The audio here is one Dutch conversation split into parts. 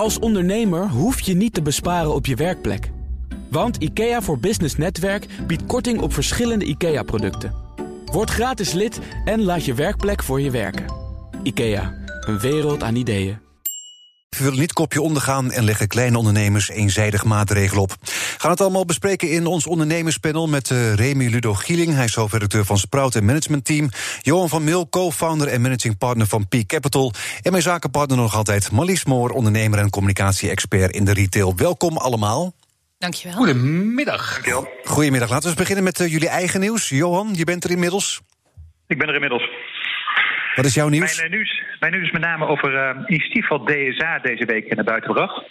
Als ondernemer hoef je niet te besparen op je werkplek. Want IKEA voor Business Netwerk biedt korting op verschillende IKEA-producten. Word gratis lid en laat je werkplek voor je werken. IKEA, een wereld aan ideeën. We willen niet kopje ondergaan en leggen kleine ondernemers eenzijdig maatregelen op. We gaan het allemaal bespreken in ons ondernemerspanel met uh, Remy Ludo Gieling. Hij is hoofdredacteur van Sprout en Management Team. Johan van Mil, co-founder en managing partner van Peak Capital. En mijn zakenpartner nog altijd Marlies Moor, ondernemer en communicatie-expert in de retail. Welkom allemaal. Dankjewel. Goedemiddag. Dankjewel. Goedemiddag. Laten we eens beginnen met uh, jullie eigen nieuws. Johan, je bent er inmiddels. Ik ben er inmiddels. Wat is jouw nieuws? Mijn, uh, nieuws, mijn nieuws is met name over uh, initiatief wat DSA deze week naar buiten bracht.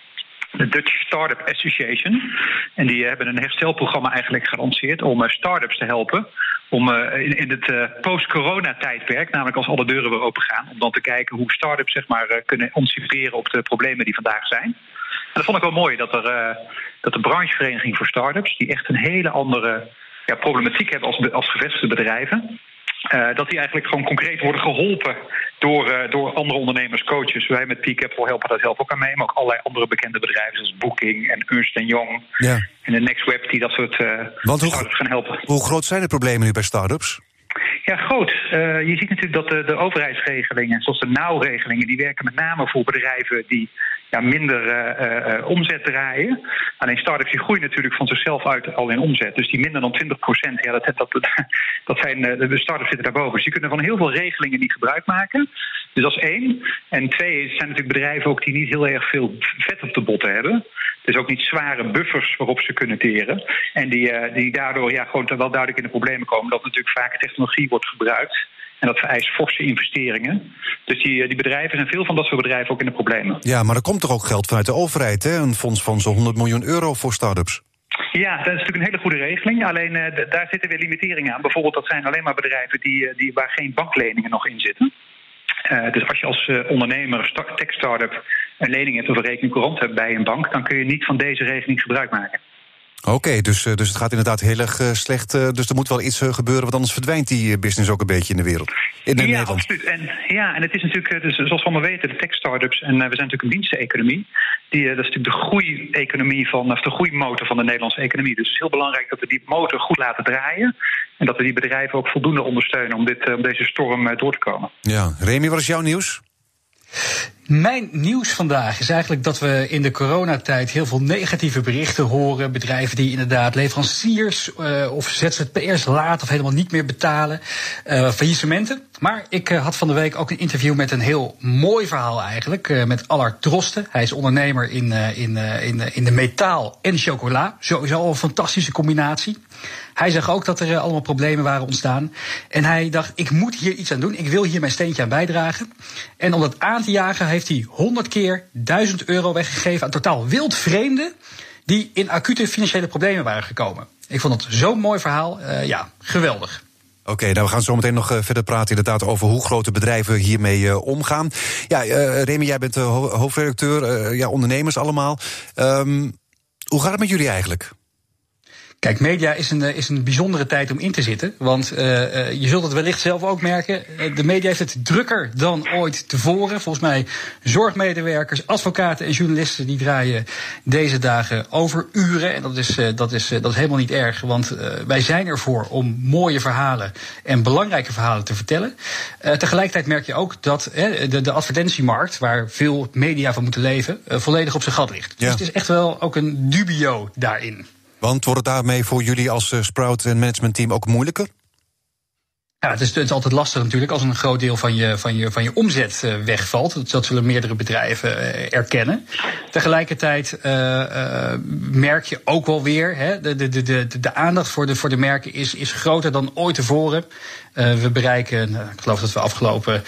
De Dutch Startup Association. En die hebben een herstelprogramma eigenlijk gelanceerd om uh, start-ups te helpen. Om in, in, het post-corona-tijdperk, namelijk als alle deuren weer open gaan, om dan te kijken hoe start-ups zeg maar, kunnen anticiperen op de problemen die vandaag zijn. En dat vond ik wel mooi dat, er, dat de branchevereniging voor start-ups, die echt een hele andere ja, problematiek hebben als, als gevestigde bedrijven. Uh, dat die eigenlijk gewoon concreet worden geholpen door, uh, door andere ondernemers, coaches. Wij met Peak Capital helpen daar zelf ook aan mee. Maar ook allerlei andere bekende bedrijven zoals Booking en Ernst Young. Ja. En de Next Web die dat soort uh, Want hoe, start-ups gaan helpen. Hoe groot zijn de problemen nu bij start-ups? Ja, groot. Je ziet natuurlijk dat de, de overheidsregelingen, zoals de nauwregelingen, die werken met name voor bedrijven die ja, minder uh, uh, omzet draaien. Alleen start-ups die groeien natuurlijk van zichzelf uit al in omzet. Dus die minder dan 20 procent, ja, dat, dat, dat zijn, de start-ups zitten daarboven. Dus die kunnen van heel veel regelingen niet gebruik maken. Dus dat is één. En twee, het zijn natuurlijk bedrijven ook die niet heel erg veel vet op de botten hebben. Dus ook niet zware buffers waarop ze kunnen teren. En die, die daardoor ja, gewoon wel duidelijk in de problemen komen. Dat natuurlijk vaak technologie wordt gebruikt. En dat vereist forse investeringen. Dus die, die bedrijven zijn veel van dat soort bedrijven ook in de problemen. Ja, maar er komt toch ook geld vanuit de overheid, hè? Een fonds van zo'n 100 miljoen euro voor start-ups. Ja, dat is natuurlijk een hele goede regeling. Alleen uh, daar zitten weer limiteringen aan. Bijvoorbeeld, dat zijn alleen maar bedrijven die, die, waar geen bankleningen nog in zitten. Uh, dus als je als uh, ondernemer, tech-startup, een lening hebt of een rekening courant hebt bij een bank, dan kun je niet van deze regeling gebruik maken. Oké, okay, dus, dus het gaat inderdaad heel erg uh, slecht. Uh, dus er moet wel iets gebeuren, want anders verdwijnt die business ook een beetje in de wereld. In ja, Nederland. absoluut. En, ja, en het is natuurlijk, dus, zoals we allemaal weten, de tech-startups. En we zijn natuurlijk een diensteconomie. Die, dat is natuurlijk de groeieconomie van, of de groeimotor van de Nederlandse economie. Dus het is heel belangrijk dat we die motor goed laten draaien. En dat we die bedrijven ook voldoende ondersteunen om, dit, om deze storm door te komen. Ja, Remy, wat is jouw nieuws? Mijn nieuws vandaag is eigenlijk dat we in de coronatijd heel veel negatieve berichten horen. Bedrijven die inderdaad leveranciers uh, of ZZP'ers laten of helemaal niet meer betalen. Uh, faillissementen. Maar ik uh, had van de week ook een interview met een heel mooi verhaal eigenlijk. met Allard Drosten. Hij is ondernemer in, in, in, in de metaal en chocola. Sowieso een fantastische combinatie. Hij zag ook dat er allemaal problemen waren ontstaan. En hij dacht, ik moet hier iets aan doen. Ik wil hier mijn steentje aan bijdragen. En om dat aan te jagen heeft hij 100 keer 1000 euro weggegeven aan totaal wildvreemden... die in acute financiële problemen waren gekomen. Ik vond het zo'n mooi verhaal. Uh, ja, geweldig. Oké, okay, nou we gaan zo meteen nog uh, verder praten inderdaad over hoe grote bedrijven hiermee uh, omgaan. Ja, uh, Remy, jij bent ho hoofdredacteur, ja, ondernemers allemaal. Um, hoe gaat het met jullie eigenlijk? Kijk, media is een, is een bijzondere tijd om in te zitten. Want uh, je zult het wellicht zelf ook merken. De media heeft het drukker dan ooit tevoren. Volgens mij zorgmedewerkers, advocaten en journalisten... die draaien deze dagen over uren. En dat is, uh, dat is, uh, dat is helemaal niet erg. Want wij zijn ervoor om mooie verhalen en belangrijke verhalen te vertellen. tegelijkertijd merk je ook dat de, de advertentiemarkt... waar veel media van moeten leven, volledig op zijn gat ligt. Ja. Dus het is echt wel ook een dubio daarin. Want wordt het daarmee voor jullie als uh, Sprout en managementteam ook moeilijker? Ja, het is, het is altijd lastig natuurlijk als een groot deel van je, van je, van je omzet uh, wegvalt. Dat, zullen meerdere bedrijven uh, erkennen. Tegelijkertijd uh, merk je ook wel weer, hè, de, de, de, de, aandacht voor de, voor de merken is, is groter dan ooit tevoren. we bereiken, ik geloof dat we afgelopen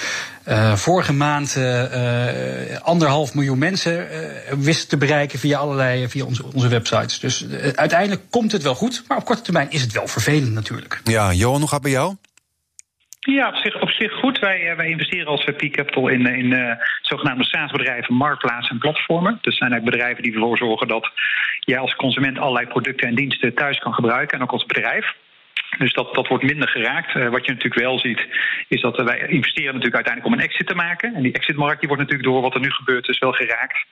vorige maand anderhalf miljoen mensen wisten te bereiken via allerlei, via onze, onze websites. Dus uiteindelijk komt het wel goed, maar op korte termijn is het wel vervelend natuurlijk. Ja, Johan, hoe gaat het bij jou? Ja, op zich, op zich goed. Wij, wij investeren als Peak Capital in, in uh, zogenaamde SaaS-bedrijven, marktplaatsen en platformen. Dus zijn eigenlijk bedrijven die ervoor zorgen dat jij als consument allerlei producten en diensten thuis kan gebruiken. En ook als bedrijf. Dus dat, dat wordt minder geraakt. Wat je natuurlijk wel ziet, is dat wij investeren natuurlijk uiteindelijk om een exit te maken. En die exitmarkt die wordt natuurlijk door wat er nu gebeurt dus wel geraakt.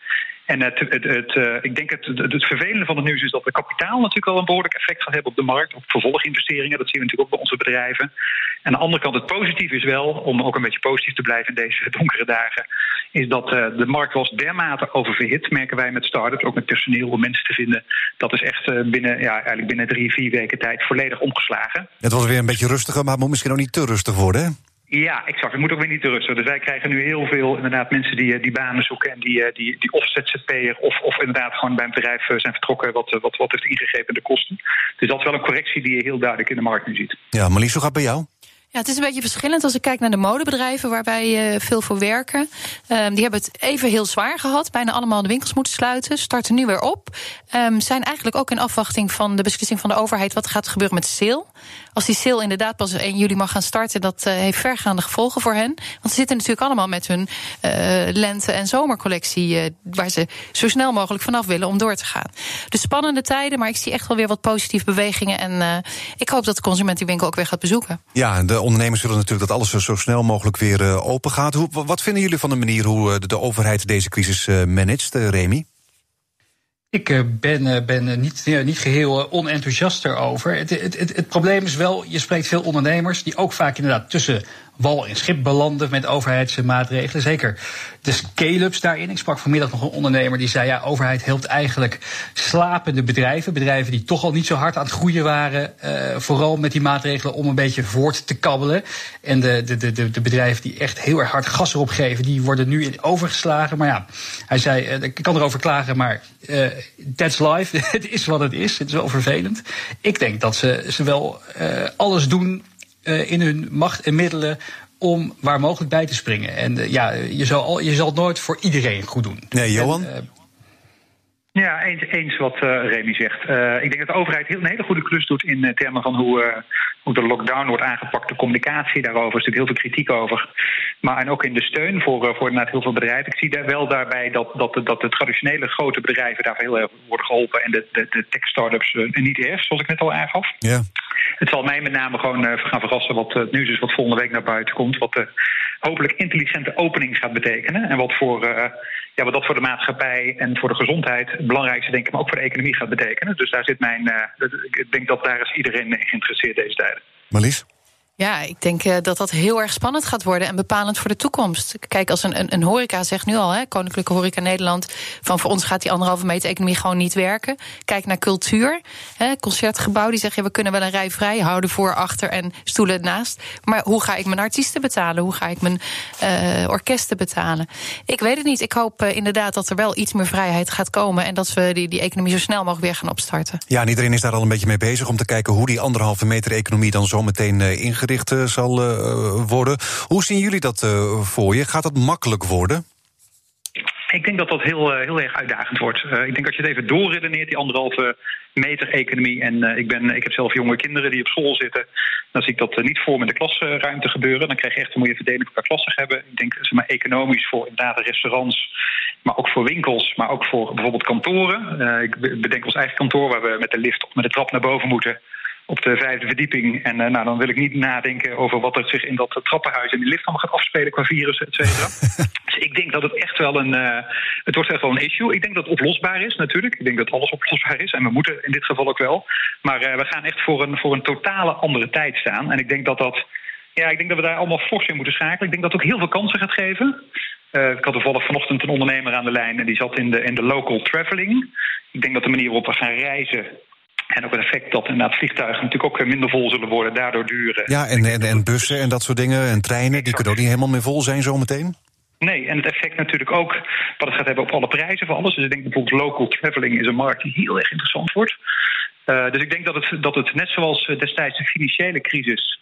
En het, het, het, ik denk het, het, vervelende van het nieuws is dat de kapitaal natuurlijk al een behoorlijk effect gaat hebben op de markt. Op vervolginvesteringen, dat zien we natuurlijk ook bij onze bedrijven. En aan de andere kant, het positief is wel, om ook een beetje positief te blijven in deze donkere dagen, is dat de markt was dermate oververhit, merken wij met start-ups, ook met personeel, om mensen te vinden. Dat is echt binnen, ja, eigenlijk binnen drie, vier weken tijd volledig omgeslagen. Het was weer een beetje rustiger, maar het moet misschien ook niet te rustig worden, hè? Ja, exact. Het moet ook weer niet te rusten. Dus wij krijgen nu heel veel inderdaad mensen die, eh, die banen zoeken en die, eh, die, die of ZZP'er of, of inderdaad gewoon bij een bedrijf eh, zijn vertrokken wat, wat, wat heeft ingegrepen in de kosten. Dus dat is wel een correctie die je heel duidelijk in de markt nu ziet. Ja, Marlies, hoe gaat bij jou? Ja, het is een beetje verschillend als ik kijk naar de modebedrijven waar wij uh, veel voor werken. Um, die hebben het even heel zwaar gehad. Bijna allemaal de winkels moeten sluiten. Starten nu weer op. Um, zijn eigenlijk ook in afwachting van de beslissing van de overheid wat gaat gebeuren met sale. Als die sale inderdaad pas 1 juli mag gaan starten, dat uh, heeft vergaande gevolgen voor hen. Want ze zitten natuurlijk allemaal met hun uh, lente- en zomercollectie, waar ze zo snel mogelijk vanaf willen om door te gaan. Dus spannende tijden, maar ik zie echt wel weer wat positieve bewegingen. En ik hoop dat de consument die winkel ook weer gaat bezoeken. Ja, de ondernemers willen natuurlijk dat alles zo snel mogelijk weer uh, open gaat. Hoe, wat vinden jullie van de manier hoe uh, de, overheid deze crisis managt, Remy? Ik ben, ben niet, niet geheel onenthousiast erover. Het, het, het, het, probleem is wel, je spreekt veel ondernemers die ook vaak inderdaad tussen wal en schip belanden met overheidsmaatregelen. Zeker de scale-ups daarin. Ik sprak vanmiddag nog een ondernemer die zei: ja, overheid helpt eigenlijk slapende bedrijven. Bedrijven die toch al niet zo hard aan het groeien waren. Uh, vooral met die maatregelen om een beetje voort te kabbelen. En de, de, de, de bedrijven die echt heel erg hard gas erop geven, die worden nu in overgeslagen. Maar ja, hij zei: uh, ik kan erover klagen, maar uh, that's life. het is wat het is. Het is wel vervelend. Ik denk dat ze, ze wel alles doen in hun macht en middelen om waar mogelijk bij te springen. En uh, ja, je zal, al, je zal het nooit voor iedereen goed doen. Nee, Johan? En, uh, ja, eens, eens wat uh, Remy zegt. Uh, ik denk dat de overheid heel, een hele goede klus doet in termen van hoe, hoe de lockdown wordt aangepakt. De communicatie daarover is natuurlijk heel veel kritiek over. Maar en ook in de steun voor, voor inderdaad heel veel bedrijven. Ik zie daar wel daarbij dat, dat, de, dat de traditionele grote bedrijven daar heel erg worden geholpen. En de, de, de tech-startups niet eerst, zoals ik net al aangaf. Ja. Het zal mij met name gewoon gaan verrassen wat het nieuws is wat volgende week naar buiten komt. Wat de hopelijk intelligente opening gaat betekenen. En wat, voor, ja, wat dat voor de maatschappij en voor de gezondheid het belangrijkste, denk ik, maar ook voor de economie gaat betekenen. Dus daar zit mijn. Uh, ik denk dat daar is iedereen geïnteresseerd deze tijden. Marlies? Ja, ik denk uh, dat dat heel erg spannend gaat worden en bepalend voor de toekomst. Kijk, als een, een, een horeca zegt nu al, hè, Koninklijke Horeca Nederland, van voor ons gaat die anderhalve meter economie gewoon niet werken. Kijk naar cultuur, hè, concertgebouw, die zeggen we kunnen wel een rij vrij houden voor, achter en stoelen naast. Maar hoe ga ik mijn artiesten betalen? Hoe ga ik mijn uh, orkesten betalen? Ik weet het niet. Ik hoop uh, inderdaad dat er wel iets meer vrijheid gaat komen en dat we die, die economie zo snel mogelijk weer gaan opstarten. Ja, en iedereen is daar al een beetje mee bezig om te kijken hoe die anderhalve meter economie dan zo meteen ingericht zal uh, worden. Hoe zien jullie dat uh, voor je? Gaat dat makkelijk worden? Ik denk dat dat heel, heel erg uitdagend wordt. Ik denk als je het even doorredeneert, die anderhalve meter economie. En ik, ben, ik heb zelf jonge kinderen die op school zitten. Dan zie ik dat niet voor met de klasruimte gebeuren. Dan krijg je echt een mooie verdeling per klassen hebben. Ik denk zeg maar, economisch voor inderdaad restaurants, maar ook voor winkels, maar ook voor bijvoorbeeld kantoren. ik bedenk ons eigen kantoor waar we met de lift of met de trap naar boven moeten op de vijfde verdieping. En uh, nou, dan wil ik niet nadenken over wat er zich in dat trappenhuis en die lift allemaal gaat afspelen qua virus, et cetera. dus ik denk dat het echt wel een. Uh, het wordt echt wel een issue. Ik denk dat het oplosbaar is, natuurlijk. Ik denk dat alles oplosbaar is. En we moeten in dit geval ook wel. Maar uh, we gaan echt voor een, voor een totale andere tijd staan. En ik denk dat dat. Ja, ik denk dat we daar allemaal fors in moeten schakelen. Ik denk dat het ook heel veel kansen gaat geven. Uh, ik had toevallig vanochtend een ondernemer aan de lijn en die zat in de, in de local traveling. Ik denk dat de manier waarop we gaan reizen en ook het effect dat inderdaad vliegtuigen natuurlijk ook minder vol zullen worden, daardoor duren. Ja, en, en, en bussen en dat soort dingen en treinen, die kunnen ook niet helemaal meer vol zijn zometeen? Nee, en het effect natuurlijk ook wat het gaat hebben op alle prijzen van alles. Dus ik denk bijvoorbeeld local traveling is een markt die heel erg interessant wordt. Uh, dus ik denk dat het, dat het net zoals destijds de financiële crisis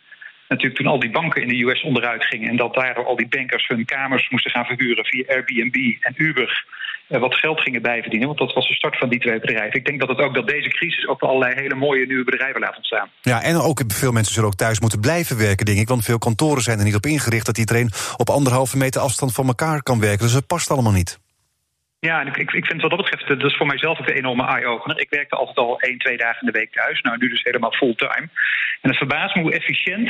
natuurlijk toen al die banken in de US onderuit gingen... en dat daardoor al die bankers hun kamers moesten gaan verhuren via Airbnb en Uber... Uh, wat geld gingen bijverdienen, want dat was de start van die twee bedrijven. Ik denk dat het ook dat deze crisis ook allerlei hele mooie nieuwe bedrijven laat ontstaan. Ja, en ook veel mensen zullen ook thuis moeten blijven werken, denk ik. Want veel kantoren zijn er niet op ingericht dat iedereen op anderhalve meter afstand van elkaar kan werken. Dus het past allemaal niet. Ja, en ik, ik vind wat dat betreft, dat is voor mijzelf ook een enorme eye-opener. Ik werkte altijd al één, twee dagen in de week thuis. Nou, nu dus helemaal fulltime. En het verbaast me hoe efficiënt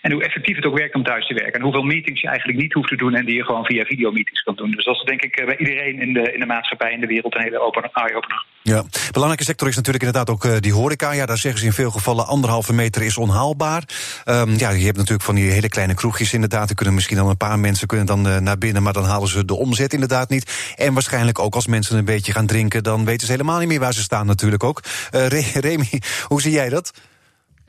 en hoe effectief het ook werkt om thuis te werken. En hoeveel meetings je eigenlijk niet hoeft te doen en die je gewoon via videomeetings kan doen. Dus dat is denk ik bij iedereen in de, in de maatschappij in de wereld een hele open eye-opener. Ja, belangrijke sector is natuurlijk inderdaad ook uh, die horeca. Ja, daar zeggen ze in veel gevallen anderhalve meter is onhaalbaar. Um, ja, je hebt natuurlijk van die hele kleine kroegjes inderdaad. Er kunnen misschien dan een paar mensen kunnen dan uh, naar binnen, maar dan halen ze de omzet inderdaad niet. En waarschijnlijk ook als mensen een beetje gaan drinken, dan weten ze helemaal niet meer waar ze staan natuurlijk ook. Uh, Remy, hoe zie jij dat?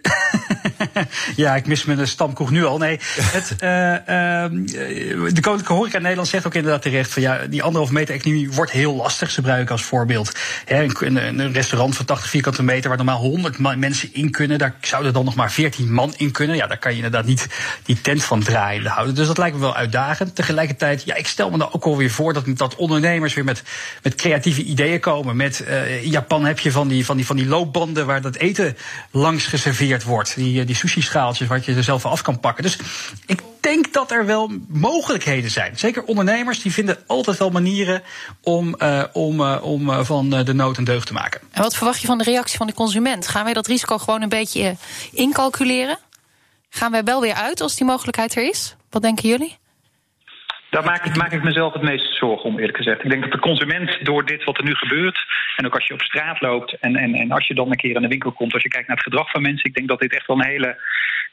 ja, ik mis mijn stamkroeg nu al. Nee, het, uh, uh, de Koninklijke Horeca Nederland zegt ook inderdaad terecht... van ja, die anderhalve meter economie wordt heel lastig. Ze gebruiken als voorbeeld een, een, restaurant van 80 vierkante meter... waar normaal 100 mensen in kunnen. Daar zouden dan nog maar 14 man in kunnen. Ja, daar kan je inderdaad niet die tent van draaiende houden. Dus dat lijkt me wel uitdagend. Tegelijkertijd, ja, ik stel me dan ook alweer voor... dat, dat ondernemers weer met, met creatieve ideeën komen. Met, uh, in Japan heb je van die, van, die, van die loopbanden... waar dat eten langs geserveerd wordt. Die, eh, die sushi-schaaltjes wat je er zelf af kan pakken. Dus ik denk dat er wel mogelijkheden zijn. Zeker ondernemers die vinden altijd wel manieren om, uh, om, uh, om van de nood een deugd te maken. En wat verwacht je van de reactie van de consument? Gaan wij dat risico gewoon een beetje incalculeren? Gaan wij wel weer uit als die mogelijkheid er is? Wat denken jullie? Daar maak ik, maak ik mezelf het meeste zorgen om, eerlijk gezegd. Ik denk dat de consument door dit wat er nu gebeurt, en ook als je op straat loopt en, en, en als je dan een keer in de winkel komt, als je kijkt naar het gedrag van mensen, ik denk dat dit echt wel een hele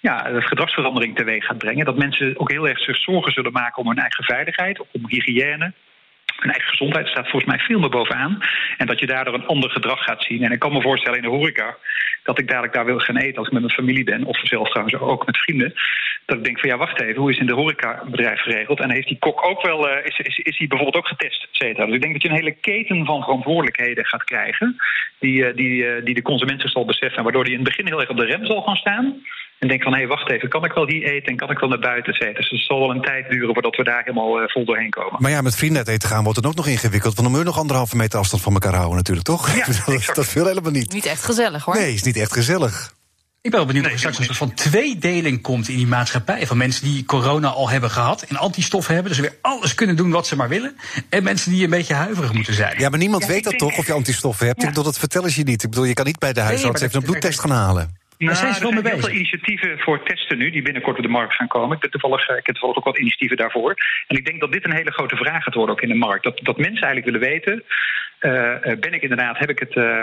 ja, gedragsverandering teweeg gaat brengen. Dat mensen ook heel erg zich zorgen zullen maken om hun eigen veiligheid, om hygiëne. Hun eigen gezondheid staat volgens mij veel meer bovenaan. En dat je daardoor een ander gedrag gaat zien. En ik kan me voorstellen in de horeca dat ik dadelijk daar wil gaan eten als ik met mijn familie ben. Of zelf trouwens ook met vrienden. Dat ik denk van ja, wacht even, hoe is in de horecabedrijf geregeld? En heeft die kok ook wel, uh, is, is, is hij bijvoorbeeld ook getest, et cetera. Dus ik denk dat je een hele keten van verantwoordelijkheden gaat krijgen. Die, uh, die, uh, die de consument zich zal beseffen. Waardoor die in het begin heel erg op de rem zal gaan staan. En denk van, hé, hey, wacht even, kan ik wel hier eten en kan ik wel naar buiten eten? Dus het zal wel een tijd duren voordat we daar helemaal uh, vol doorheen komen. Maar ja, met vrienden uit eten gaan wordt het ook nog ingewikkeld. Want dan moet je nog anderhalve meter afstand van elkaar houden natuurlijk, toch? Ja, dat, dat wil helemaal niet. Niet echt gezellig, hoor. Nee, is niet echt gezellig. Ik ben wel benieuwd of er straks een soort van tweedeling komt in die maatschappij. Van mensen die corona al hebben gehad en antistoffen hebben. Dus weer alles kunnen doen wat ze maar willen. En mensen die een beetje huiverig moeten zijn. Ja, maar niemand ja, weet dat denk... toch of je antistoffen hebt. Ja. Ik bedoel, dat vertellen ze je niet. Ik bedoel, je kan niet bij de huisarts nee, even een bloedtest gaan halen. Nou, er zijn heel veel initiatieven voor testen nu, die binnenkort op de markt gaan komen. Ik, ben toevallig, ik heb toevallig ook wat initiatieven daarvoor. En ik denk dat dit een hele grote vraag gaat worden ook in de markt. Dat, dat mensen eigenlijk willen weten, uh, ben ik inderdaad, heb ik het... Uh,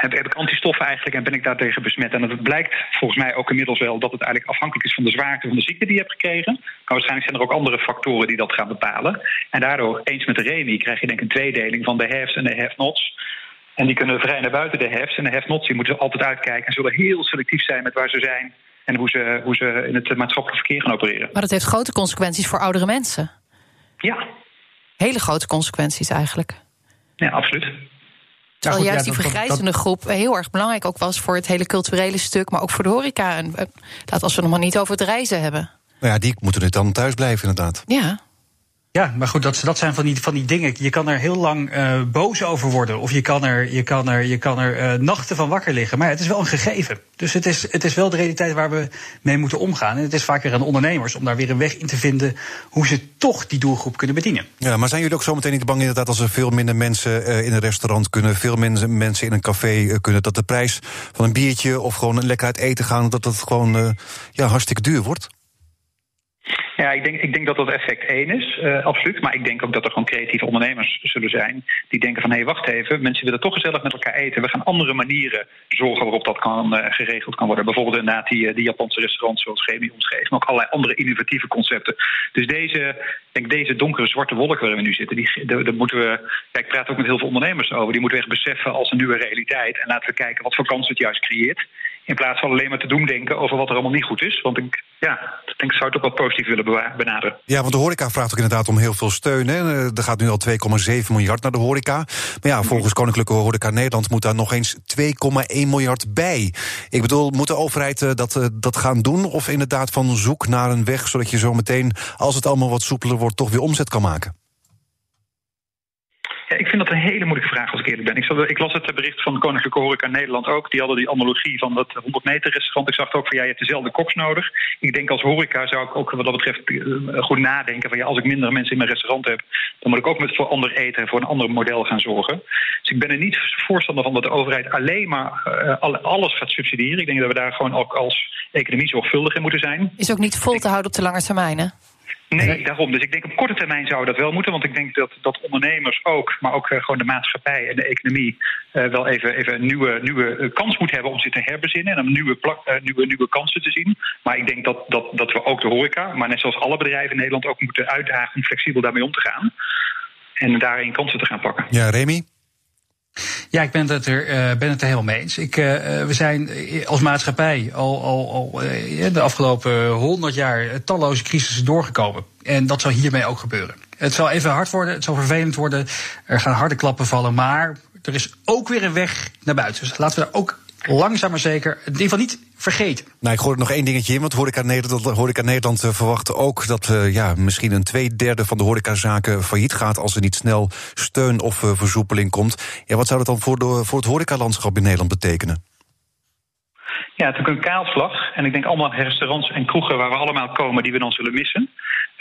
heb, heb ik antistoffen eigenlijk en ben ik daartegen besmet? En het blijkt volgens mij ook inmiddels wel dat het eigenlijk afhankelijk is van de zwaarte van de ziekte die je hebt gekregen. Maar waarschijnlijk zijn er ook andere factoren die dat gaan bepalen. En daardoor, eens met de REMI, krijg je denk ik een tweedeling van de haves en de have-nots. En die kunnen vrij naar buiten de hefs. En de hefnots die moeten altijd uitkijken en zullen heel selectief zijn met waar ze zijn en hoe ze, hoe ze in het maatschappelijk verkeer gaan opereren. Maar dat heeft grote consequenties voor oudere mensen. Ja. Hele grote consequenties eigenlijk. Ja, absoluut. Terwijl ja, goed, juist ja, die vergrijzende groep heel erg belangrijk ook was voor het hele culturele stuk, maar ook voor de horeca. En laat als we nog maar niet over het reizen hebben. Nou ja, die moeten nu dan thuis blijven, inderdaad. Ja. Ja, maar goed, dat, dat zijn van die, van die dingen. Je kan er heel lang uh, boos over worden. Of je kan er, je kan er, je kan er uh, nachten van wakker liggen. Maar het is wel een gegeven. Dus het is, het is wel de realiteit waar we mee moeten omgaan. En het is vaker aan ondernemers om daar weer een weg in te vinden. hoe ze toch die doelgroep kunnen bedienen. Ja, maar zijn jullie ook zometeen niet bang inderdaad als er veel minder mensen uh, in een restaurant kunnen. veel minder mensen in een café kunnen. dat de prijs van een biertje of gewoon lekker uit eten gaan. dat dat gewoon ja, hartstikke duur wordt? Ja, ik denk, ik denk dat dat effect één is, uh, absoluut. Maar ik denk ook dat er gewoon creatieve ondernemers zullen zijn die denken van hé, hey, wacht even, mensen willen toch gezellig met elkaar eten. We gaan andere manieren zorgen waarop dat kan, uh, geregeld kan worden. Bijvoorbeeld inderdaad die, die Japanse restaurants zoals Remy omschreef, maar ook allerlei andere innovatieve concepten. Dus deze, denk deze donkere zwarte wolk waarin we nu zitten, die, daar moeten we. Kijk, ik praat ook met heel veel ondernemers over. Die moeten we echt beseffen als een nieuwe realiteit. En laten we kijken wat voor kansen het juist creëert. In plaats van alleen maar te doen denken over wat er allemaal niet goed is. Want ik, ja, ik zou het ook wat positief willen benaderen. Ja, want de horeca vraagt ook inderdaad om heel veel steun. Hè. Er gaat nu al 2,7 miljard naar de horeca. Maar ja, volgens Koninklijke Horeca Nederland moet daar nog eens 2,1 miljard bij. Ik bedoel, moet de overheid eh, dat, eh, dat gaan doen? Of inderdaad van zoek naar een weg, zodat je zo meteen, als het allemaal wat soepeler wordt, toch weer omzet kan maken? Vind dat een hele moeilijke vraag als ik eerlijk ben. Ik, zat, ik las het bericht van Koninklijke Horeca Nederland ook. Die hadden die analogie van dat 100 meter restaurant. Ik zag ook van ja, je hebt dezelfde koks nodig. Ik denk als horeca zou ik ook wat dat betreft eh, goed nadenken van ja, als ik minder mensen in mijn restaurant heb, dan moet ik ook met voor ander eten en voor een ander model gaan zorgen. Dus ik ben er niet voorstander van dat de overheid alleen maar uh, alles gaat subsidiëren. Ik denk dat we daar gewoon ook als economie zorgvuldig in moeten zijn. Is ook niet vol te houden op de lange termijn, hè? Nee, daarom. Dus ik denk op korte termijn zou dat wel moeten. Want ik denk dat, dat ondernemers ook, maar ook uh, gewoon de maatschappij en de economie uh, wel even, even een nieuwe, nieuwe kans moet hebben om zich te herbezinnen en om nieuwe, plak, uh, nieuwe, nieuwe kansen te zien. Maar ik denk dat, dat, dat we ook de horeca, maar net zoals alle bedrijven in Nederland ook moeten uitdagen om flexibel daarmee om te gaan. En daarin kansen te gaan pakken. Ja, Remy? Ja, ik ben het er, uh, ben het er helemaal mee eens. Ik, uh, we zijn als maatschappij al, al, al de afgelopen honderd jaar talloze crisissen doorgekomen. En dat zal hiermee ook gebeuren. Het zal even hard worden, het zal vervelend worden. Er gaan harde klappen vallen, maar er is ook weer een weg naar buiten. Dus laten we daar ook langzaam maar zeker in ieder geval niet vergeten. Nou, ik hoor nog één dingetje in, want Horeca Nederland, Horeca Nederland uh, verwacht ook dat uh, ja, misschien een tweederde van de horecazaken failliet gaat als er niet snel steun of uh, versoepeling komt. Ja, wat zou dat dan voor, de, voor het horecalandschap in Nederland betekenen? Ja, het is een kaalslag. En ik denk allemaal restaurants en kroegen waar we allemaal komen, die we dan zullen missen.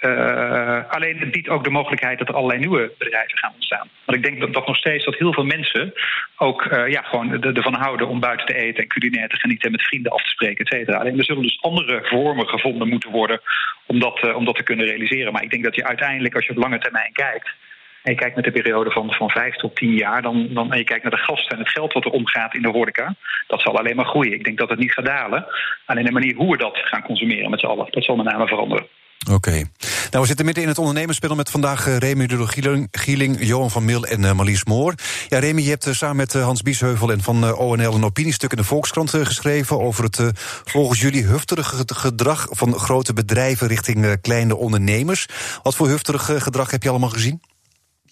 Uh, alleen het biedt ook de mogelijkheid dat er allerlei nieuwe bedrijven gaan ontstaan. Want ik denk dat, dat nog steeds dat heel veel mensen ook uh, ja, gewoon ervan houden om buiten te eten en culinair te genieten en met vrienden af te spreken, et cetera. Alleen er zullen dus andere vormen gevonden moeten worden om dat, uh, om dat te kunnen realiseren. Maar ik denk dat je uiteindelijk, als je op lange termijn kijkt, en je kijkt met de periode van, van vijf tot tien jaar, dan, dan, en je kijkt naar de gasten en het geld wat er omgaat in de horeca, dat zal alleen maar groeien. Ik denk dat het niet gaat dalen. Alleen de manier hoe we dat gaan consumeren met z'n allen, dat zal met name veranderen. Oké. Okay. Nou, we zitten midden in het ondernemerspanel met vandaag uh, Remy de Gieling, Gieling, Johan van Mil en uh, Marlies Moor. Ja, Remy, je hebt uh, samen met Hans Biesheuvel en van ONL een opiniestuk in de Volkskrant geschreven over het volgens jullie hufterige gedrag van grote bedrijven richting kleine ondernemers. Wat voor hufterig gedrag heb je allemaal gezien?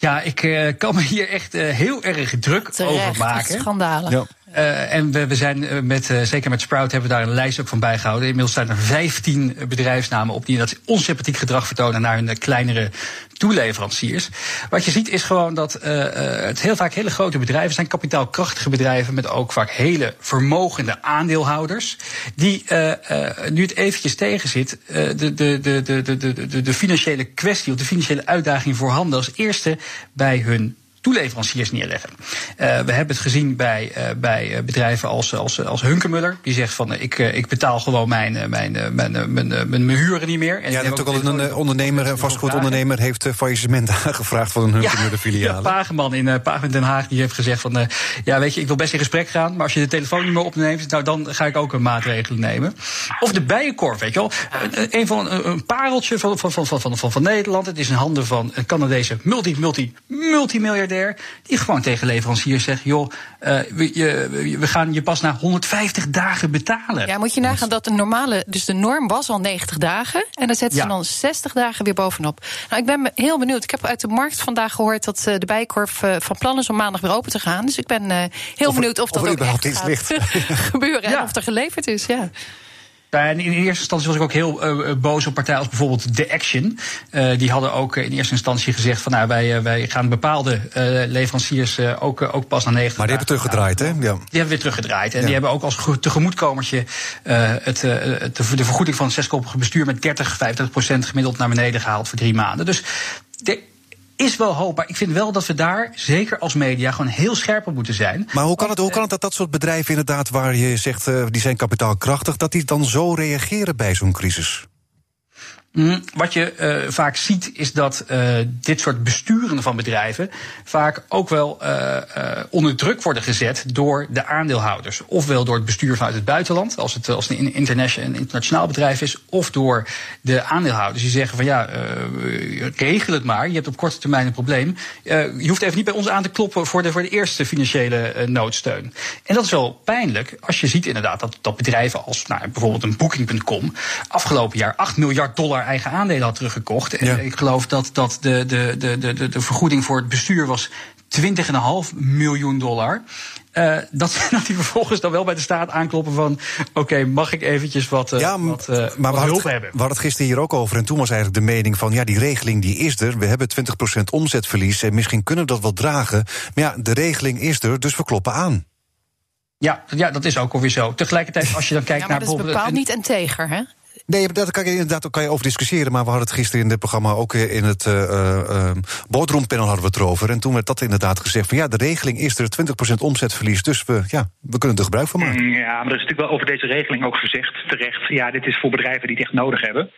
Ja, ik uh, kan me hier echt uh, heel erg druk Terecht, over maken. Schandalen. Ja. Uh, en we, zijn met, zeker met Sprout hebben we daar een lijst ook van bijgehouden. Inmiddels staan er 15 bedrijfsnamen op die dat onsympathiek gedrag vertonen naar hun kleinere toeleveranciers. Wat je ziet is gewoon dat het heel vaak hele grote bedrijven zijn, kapitaalkrachtige bedrijven met ook vaak hele vermogende aandeelhouders, die nu het eventjes tegen zit, de, de, de, de, de, de, de financiële kwestie of de financiële uitdaging voorhanden als eerste bij hun toeleveranciers neerleggen. Uh, we hebben het gezien bij, uh, bij bedrijven als, als, als Hunkemuller. Die zegt van ik, ik betaal gewoon mijn, mijn, mijn, mijn, mijn, mijn huren niet meer. En ja, dat ook al een ondernemer, een vastgoedondernemer heeft faillissement aangevraagd van een Hunkemuller filiaal. Ja, Pageman in Pageman Den Haag die heeft gezegd van ja weet je, ik wil best in gesprek gaan, maar als je de telefoon niet meer opneemt, nou dan ga ik ook een maatregel nemen. Of de bijenkorf, weet je wel. Een, van, een, pareltje van, van, van, van, van, van Nederland. Het is in handen van een Canadese multi, multi, multimiljardair die gewoon tegen leveranciers zegt: joh, uh, we, je, we gaan je pas na 150 dagen betalen. Ja, moet je nagaan dat de normale, dus de norm was al 90 dagen. En dan zetten ze ja. dan 60 dagen weer bovenop. Nou, ik ben heel benieuwd. Ik heb uit de markt vandaag gehoord dat uh, de Bijkorf uh, van plan is om maandag weer open te gaan. Dus ik ben heel of benieuwd of, of dat ook echt gaat ligt. gebeuren. Ja. En of er geleverd is. Ja. En in eerste instantie was ik ook heel uh, boos op partijen als bijvoorbeeld The Action. Uh, die hadden ook in eerste instantie gezegd van nou, wij, wij gaan bepaalde uh, leveranciers ook, ook pas naar 90 Maar die hebben teruggedraaid, hè? Ja. Die hebben weer teruggedraaid. En ja. die hebben ook als tegemoetkomertje het, de, de vergoeding van het zeskoppige bestuur met 30, 50 procent gemiddeld naar beneden gehaald voor drie maanden. Dus de, is wel hoop. Maar ik vind wel dat we daar, zeker als media, gewoon heel scherp op moeten zijn. Maar hoe kan het, hoe kan het dat dat soort bedrijven inderdaad, waar je zegt, uh, die zijn kapitaalkrachtig, dat die dan zo reageren bij zo'n crisis? Mm, wat je uh, vaak ziet is dat uh, dit soort besturen van bedrijven vaak ook wel uh, onder druk worden gezet door de aandeelhouders. Ofwel door het bestuur vanuit het buitenland, als het, als een internationaal bedrijf is, of door de aandeelhouders die zeggen van ja, regel het maar, je hebt op korte termijn een probleem. je hoeft even niet bij ons aan te kloppen voor de, voor de eerste financiële noodsteun. En dat is wel pijnlijk als je ziet inderdaad dat, dat bedrijven als nou, bijvoorbeeld een Booking.com afgelopen jaar 8 miljard dollar haar eigen aandelen had teruggekocht. En ik geloof dat, dat de, de, de, de, de vergoeding voor het bestuur was 20,5 miljoen dollar. Uh, dat, dat die vervolgens dan wel bij de staat aankloppen van... oké, mag ik eventjes wat, uh, ja, wat, uh, maar wat hulp het, hebben? We hadden het gisteren hier ook over en toen was eigenlijk de mening van... ja, die regeling die is er, we hebben 20% omzetverlies... en misschien kunnen we dat wel dragen. Maar ja, de regeling is er, dus we kloppen aan. Ja, ja, dat is ook alweer zo. Tegelijkertijd, als je dan kijkt ja, naar dat is bepaald niet integer, hè? Nee, daar kan je inderdaad kan je over discussiëren. Maar we hadden het gisteren in dit programma ook in het uh, uh, boardroompanel hadden we het erover. En toen werd dat inderdaad gezegd van ja, de regeling is er 20% omzetverlies. Dus we, ja, we kunnen er gebruik van maken. Ja, maar er is natuurlijk wel over deze regeling ook gezegd terecht. Ja, dit is voor bedrijven die het echt nodig hebben.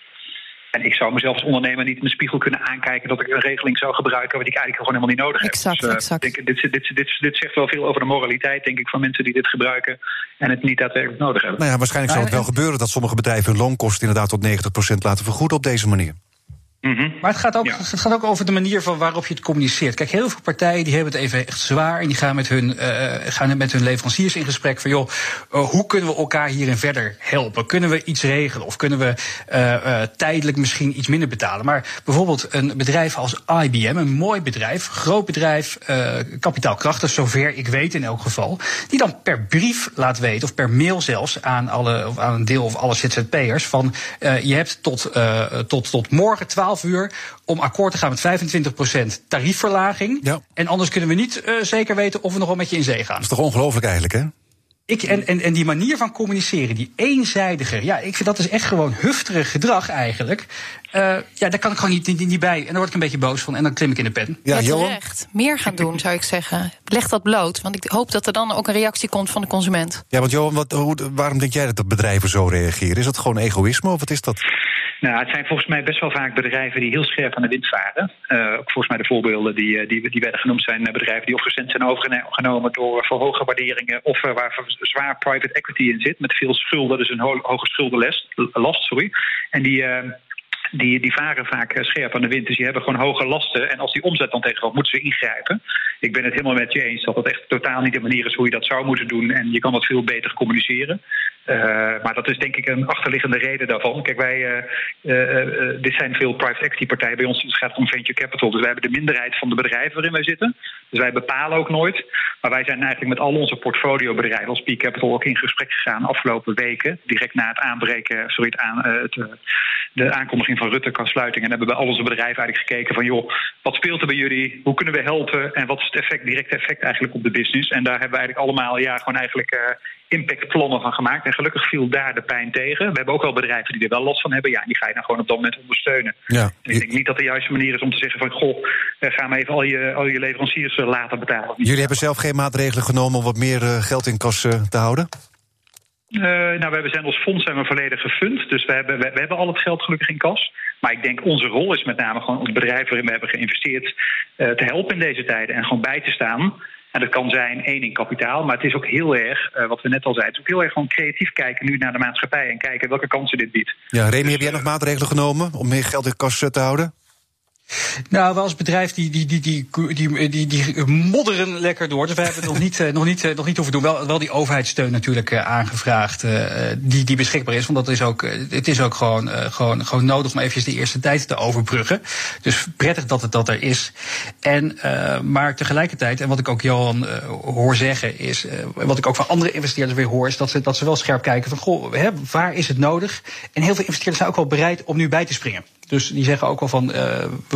En ik zou mezelf als ondernemer niet in de spiegel kunnen aankijken dat ik een regeling zou gebruiken wat ik eigenlijk gewoon helemaal niet nodig heb. Exact, dus, uh, exact. Denk, dit, dit, dit, dit, zegt wel veel over de moraliteit, denk ik, van mensen die dit gebruiken en het niet daadwerkelijk nodig hebben. Nou ja, waarschijnlijk zal het wel gebeuren dat sommige bedrijven hun loonkosten inderdaad tot 90% laten vergoeden op deze manier. Mm -hmm. Maar het gaat, ook, ja. het gaat ook over de manier van waarop je het communiceert. Kijk, heel veel partijen die hebben het even echt zwaar. En die gaan met hun, uh, gaan met hun leveranciers in gesprek van joh, uh, hoe kunnen we elkaar hierin verder helpen? Kunnen we iets regelen? Of kunnen we uh, tijdelijk misschien iets minder betalen? Maar bijvoorbeeld een bedrijf als IBM, een mooi bedrijf, groot bedrijf, kapitaalkrachtig, zover ik weet in elk geval. Die dan per brief laat weten, of per mail zelfs, aan, alle, of aan een deel of alle ZZP'ers van je hebt tot, tot, tot morgen 12 uur om akkoord te gaan met 25% tariefverlaging. Ja. En anders kunnen we niet uh, zeker weten of we nog wel met je in zee gaan. Dat is toch ongelooflijk eigenlijk, hè? Ik, en, en, en die manier van communiceren, die eenzijdige, ja, ik vind dat is echt gewoon hufterig gedrag eigenlijk. Uh, ja, daar kan ik gewoon niet, niet, niet, bij. En dan word ik een beetje boos van en dan klim ik in de pen. Ja, ja terecht. Meer gaan doen, zou ik zeggen. Leg dat bloot, want ik hoop dat er dan ook een reactie komt van de consument. Ja, want Johan, wat, hoe, waarom denk jij dat de bedrijven zo reageren? Is dat gewoon egoïsme of wat is dat? Nou, het zijn volgens mij best wel vaak bedrijven die heel scherp aan de wind varen. Uh, ook volgens mij de voorbeelden die, die, die werden genoemd zijn bedrijven die of recent zijn overgenomen door voor hoge waarderingen of uh, waar zwaar private equity in zit met veel schulden, dus een ho hoge schuldenlast, last, sorry. En die, die, die varen vaak scherp aan de wind. Dus die hebben gewoon hoge lasten. En als die omzet dan tegenop, moeten ze ingrijpen. Ik ben het helemaal met je eens dat het echt totaal niet de manier is hoe je dat zou moeten doen. En je kan dat veel beter communiceren. Uh, maar dat is denk ik een achterliggende reden daarvan. Kijk, wij, uh, dit zijn veel private equity partijen. Bij ons het gaat om venture capital. Dus wij hebben de minderheid van de bedrijven waarin wij zitten. Dus wij bepalen ook nooit. Maar wij zijn eigenlijk met al onze portfoliobedrijven als Peak Capital ook in gesprek gegaan afgelopen weken. Direct na het aanbreken, sorry, het aan, het, de aankondiging van Rutte kan sluiting. En hebben bij al onze bedrijven eigenlijk gekeken van joh, wat speelt er bij jullie? Hoe kunnen we helpen? En wat is het effect, directe effect eigenlijk op de business? En daar hebben we eigenlijk allemaal ja, gewoon eigenlijk impactplannen van gemaakt. En gelukkig viel daar de pijn tegen. We hebben ook wel bedrijven die er wel last van hebben. Ja, die ga je dan gewoon op dat moment ondersteunen. Ja. En ik denk niet dat de juiste manier is om te zeggen van... goh, ga maar even al je, al je leveranciers laten betalen. Jullie hebben zelf geen maatregelen genomen om wat meer geld in kas te houden? Uh, nou, we zijn als fonds zijn we volledig gefund. Dus we hebben, we, hebben al het geld gelukkig in kas. Maar ik denk onze rol is met name gewoon ons bedrijf waarin we hebben geïnvesteerd... Uh, te helpen in deze tijden en gewoon bij te staan... En dat kan zijn één in kapitaal, maar het is ook heel erg, uh, wat we net al zeiden, het is ook heel erg gewoon creatief kijken nu naar de maatschappij en kijken welke kansen dit biedt. Ja, Remy, heb jij nog maatregelen genomen om meer geld in kas te houden? Nou, we als bedrijf die, die, die, die, die, die, die modderen lekker door. Dus we hebben het nog niet, nog niet, nog niet hoeven doen. Wel, wel die overheidssteun natuurlijk uh, aangevraagd. Die, die beschikbaar is. Want dat is ook, het is ook gewoon, gewoon, gewoon nodig om eventjes de eerste tijd te overbruggen. Dus prettig dat het dat er is. En, maar tegelijkertijd, en wat ik ook Johan hoor zeggen, is. wat ik ook van andere investeerders weer hoor, is dat ze, dat ze wel scherp kijken van. Goh, hè, waar is het nodig? En heel veel investeerders zijn ook wel bereid om nu bij te springen. Dus die zeggen ook wel van,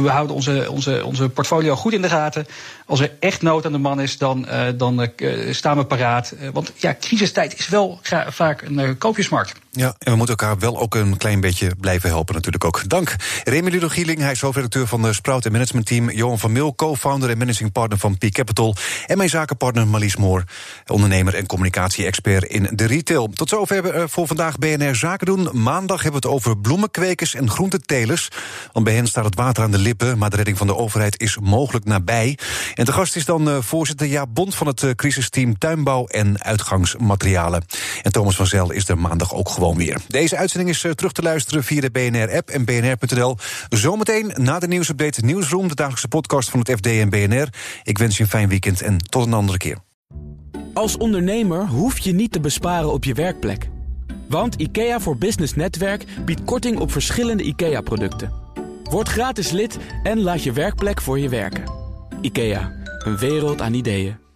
we houden onze, onze, onze portfolio goed in de gaten. Als er echt nood aan de man is, dan, uh, dan uh, staan we paraat. want ja, crisistijd is wel vaak een koopjesmarkt. Ja, en we moeten elkaar wel ook een klein beetje blijven helpen natuurlijk ook. Dank. Remy Ludo Gieling, hij is hoofdredacteur van de Sprout Management Team. Johan van Mil, co-founder en managing partner van Peak Capital. En mijn zakenpartner Marlies Moor, ondernemer en communicatie-expert in de retail. Tot zover voor vandaag BNR Zaken doen. Maandag hebben we het over bloemenkwekers en groentetelers. Want bij hen staat het water aan de lippen, maar de redding van de overheid is mogelijk nabij. En de gast is dan uh, voorzitter Jaap Bond van het uh, crisisteam Tuinbouw en Uitgangsmaterialen. En Thomas van Zel is er maandag ook gewoon weer. Deze uitzending is uh, terug te luisteren via de BNR-app en bnr.nl. Zometeen na de nieuwsupdate Nieuwsroom, de dagelijkse podcast van het FD en BNR. Ik wens je een fijn weekend en tot een andere keer. Als ondernemer hoef je niet te besparen op je werkplek. Want IKEA voor Business Netwerk biedt korting op verschillende IKEA-producten. Word gratis lid en laat je werkplek voor je werken. IKEA, een wereld aan ideeën.